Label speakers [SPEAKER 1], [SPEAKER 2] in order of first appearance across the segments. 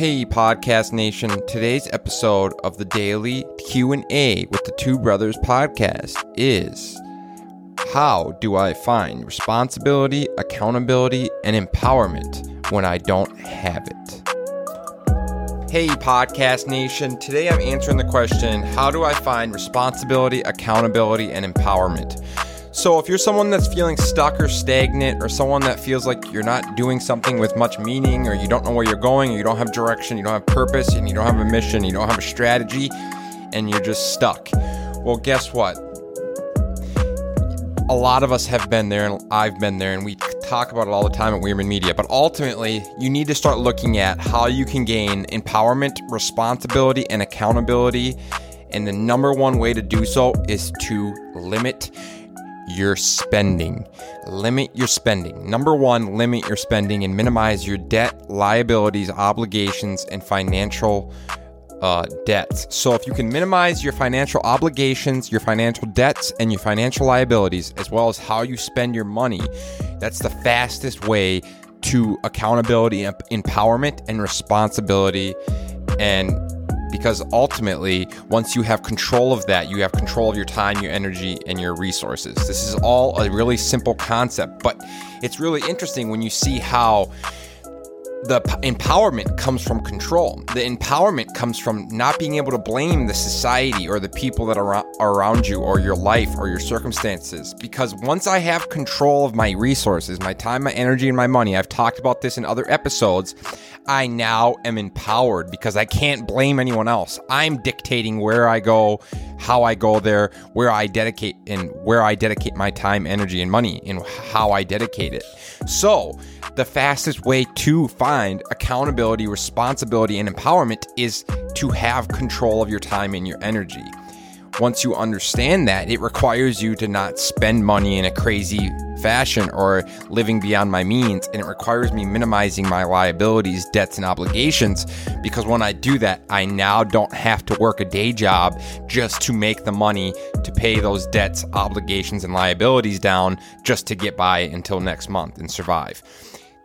[SPEAKER 1] Hey podcast nation, today's episode of the daily Q&A with the Two Brothers podcast is how do I find responsibility, accountability and empowerment when I don't have it? Hey podcast nation, today I'm answering the question, how do I find responsibility, accountability and empowerment? So, if you're someone that's feeling stuck or stagnant, or someone that feels like you're not doing something with much meaning, or you don't know where you're going, or you don't have direction, you don't have purpose, and you don't have a mission, you don't have a strategy, and you're just stuck, well, guess what? A lot of us have been there, and I've been there, and we talk about it all the time at Wierman Media. But ultimately, you need to start looking at how you can gain empowerment, responsibility, and accountability. And the number one way to do so is to limit your spending. Limit your spending. Number one, limit your spending and minimize your debt, liabilities, obligations, and financial uh, debts. So, if you can minimize your financial obligations, your financial debts, and your financial liabilities, as well as how you spend your money, that's the fastest way to accountability, empowerment, and responsibility. And because ultimately, once you have control of that, you have control of your time, your energy, and your resources. This is all a really simple concept, but it's really interesting when you see how the empowerment comes from control. The empowerment comes from not being able to blame the society or the people that are around you or your life or your circumstances. Because once I have control of my resources, my time, my energy, and my money, I've talked about this in other episodes, I now am empowered because I can't blame anyone else. I'm dictating where I go, how I go there, where I dedicate, and where I dedicate my time, energy, and money, and how I dedicate it. So, the fastest way to find accountability, responsibility, and empowerment is to have control of your time and your energy. Once you understand that, it requires you to not spend money in a crazy fashion or living beyond my means, and it requires me minimizing my liabilities, debts, and obligations because when I do that, I now don't have to work a day job just to make the money to pay those debts, obligations, and liabilities down just to get by until next month and survive.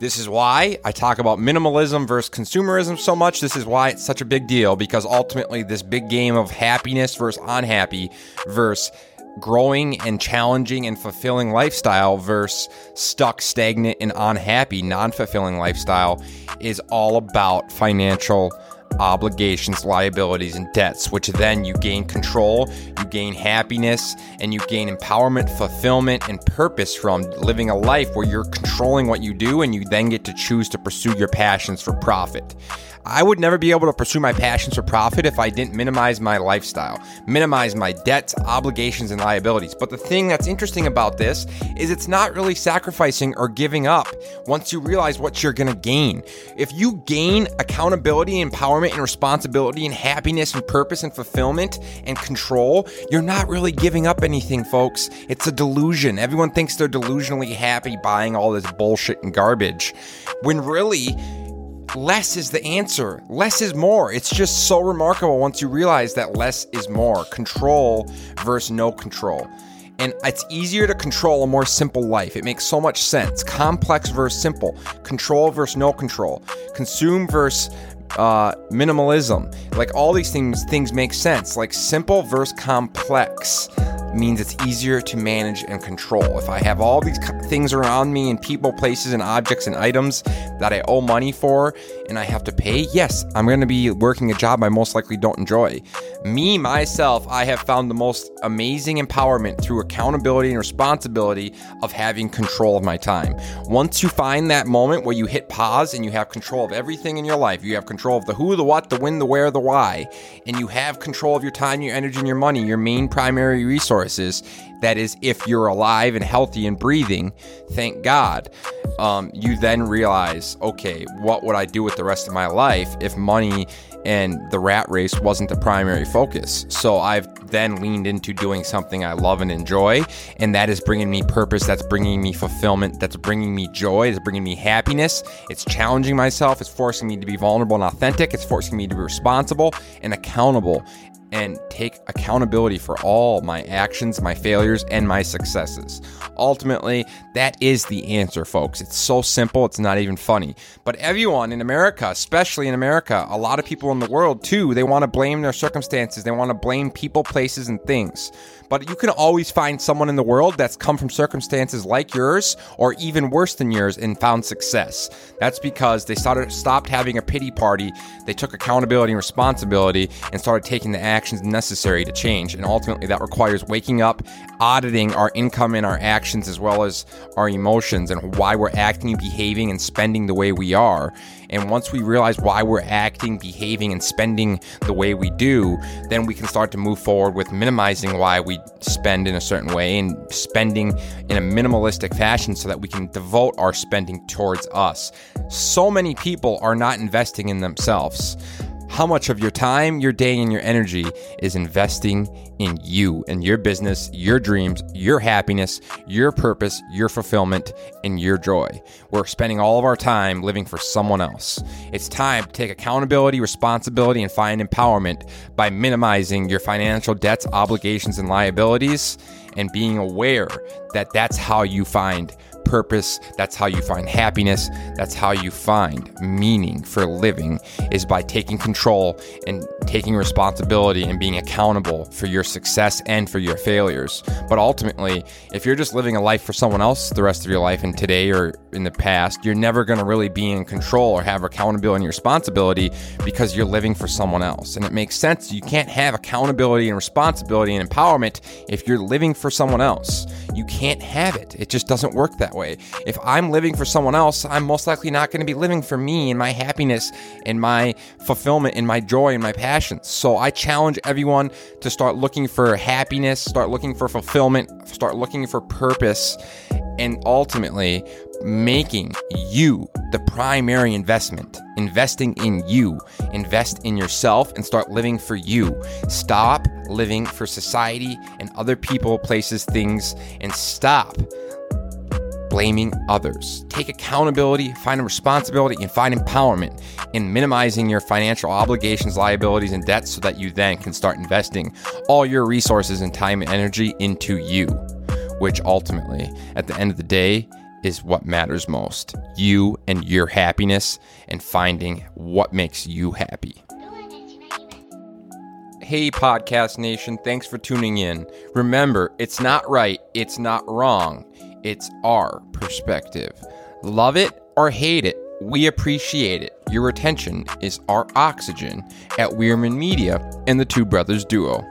[SPEAKER 1] This is why I talk about minimalism versus consumerism so much. This is why it's such a big deal because ultimately, this big game of happiness versus unhappy versus growing and challenging and fulfilling lifestyle versus stuck, stagnant, and unhappy, non fulfilling lifestyle is all about financial obligations, liabilities, and debts, which then you gain control, you gain happiness, and you gain empowerment, fulfillment, and purpose from living a life where you're controlling what you do and you then get to choose to pursue your passions for profit. I would never be able to pursue my passions for profit if I didn't minimize my lifestyle, minimize my debts, obligations, and liabilities. But the thing that's interesting about this is it's not really sacrificing or giving up once you realize what you're going to gain. If you gain accountability, empowerment, and responsibility, and happiness, and purpose, and fulfillment, and control, you're not really giving up anything, folks. It's a delusion. Everyone thinks they're delusionally happy buying all this bullshit and garbage when really, less is the answer. Less is more. It's just so remarkable once you realize that less is more. Control versus no control. And it's easier to control a more simple life. It makes so much sense. Complex versus simple. Control versus no control. Consume versus uh, minimalism. Like all these things, things make sense. Like simple versus complex means it's easier to manage and control. If I have all these things around me and people, places, and objects and items that I owe money for and I have to pay, yes, I'm going to be working a job I most likely don't enjoy. Me, myself, I have found the most amazing empowerment through accountability and responsibility of having control of my time. Once you find that moment where you hit pause and you have control of everything in your life, you have control of the who, the what, the when, the where, the why, and you have control of your time, your energy, and your money, your main primary resources. That is, if you're alive and healthy and breathing, thank God. Um, you then realize, okay, what would I do with the rest of my life if money and the rat race wasn't the primary focus? So I've then leaned into doing something I love and enjoy, and that is bringing me purpose. That's bringing me fulfillment. That's bringing me joy. It's bringing me happiness. It's challenging myself. It's forcing me to be vulnerable and authentic. It's forcing me to be responsible and accountable and take accountability for all my actions, my failures, and my successes. Ultimately, that is the answer, folks. It's so simple, it's not even funny. But everyone in America, especially in America, a lot of people in the world too, they want to blame their circumstances, they want to blame people, places, and things. But you can always find someone in the world that's come from circumstances like yours or even worse than yours and found success. That's because they started stopped having a pity party, they took accountability and responsibility and started taking the actions necessary to change. And ultimately that requires waking up, auditing our income and our actions as well as our emotions and why we're acting, behaving and spending the way we are. And once we realize why we're acting, behaving, and spending the way we do, then we can start to move forward with minimizing why we spend in a certain way and spending in a minimalistic fashion so that we can devote our spending towards us. So many people are not investing in themselves how much of your time, your day, and your energy is investing in you and your business, your dreams, your happiness, your purpose, your fulfillment, and your joy. We're spending all of our time living for someone else. It's time to take accountability, responsibility, and find empowerment by minimizing your financial debts, obligations, and liabilities, and being aware that that's how you find purpose. That's how you find happiness. That's how you find meaning for living is by taking control and taking responsibility and being accountable for your success and for your failures. But ultimately, if you're just living a life for someone else the rest of your life and today or in the past, you're never going to really be in control or have accountability and responsibility because you're living for someone else. And it makes sense. You can't have accountability and responsibility and empowerment if you're living for someone else. You can't have it. It just doesn't work that way. If I'm living for someone else, I'm most likely not going to be living for me and my happiness and my fulfillment and my joy and my passions. So I challenge everyone to start looking for happiness, start looking for fulfillment, start looking for purpose, and ultimately making you the primary investment. Investing in you. Invest in yourself and start living for you. Stop living for society and other people, places, things, and stop blaming others. Take accountability, find responsibility, and find empowerment in minimizing your financial obligations, liabilities, and debts so that you then can start investing all your resources and time and energy into you, which ultimately, at the end of the day, is what matters most. You and your happiness and finding what makes you happy. Hey, Podcast Nation, thanks for tuning in. Remember, it's not right, it's not wrong it's our perspective. Love it or hate it, we appreciate it. Your attention is our oxygen at Wierman Media and the Two Brothers Duo.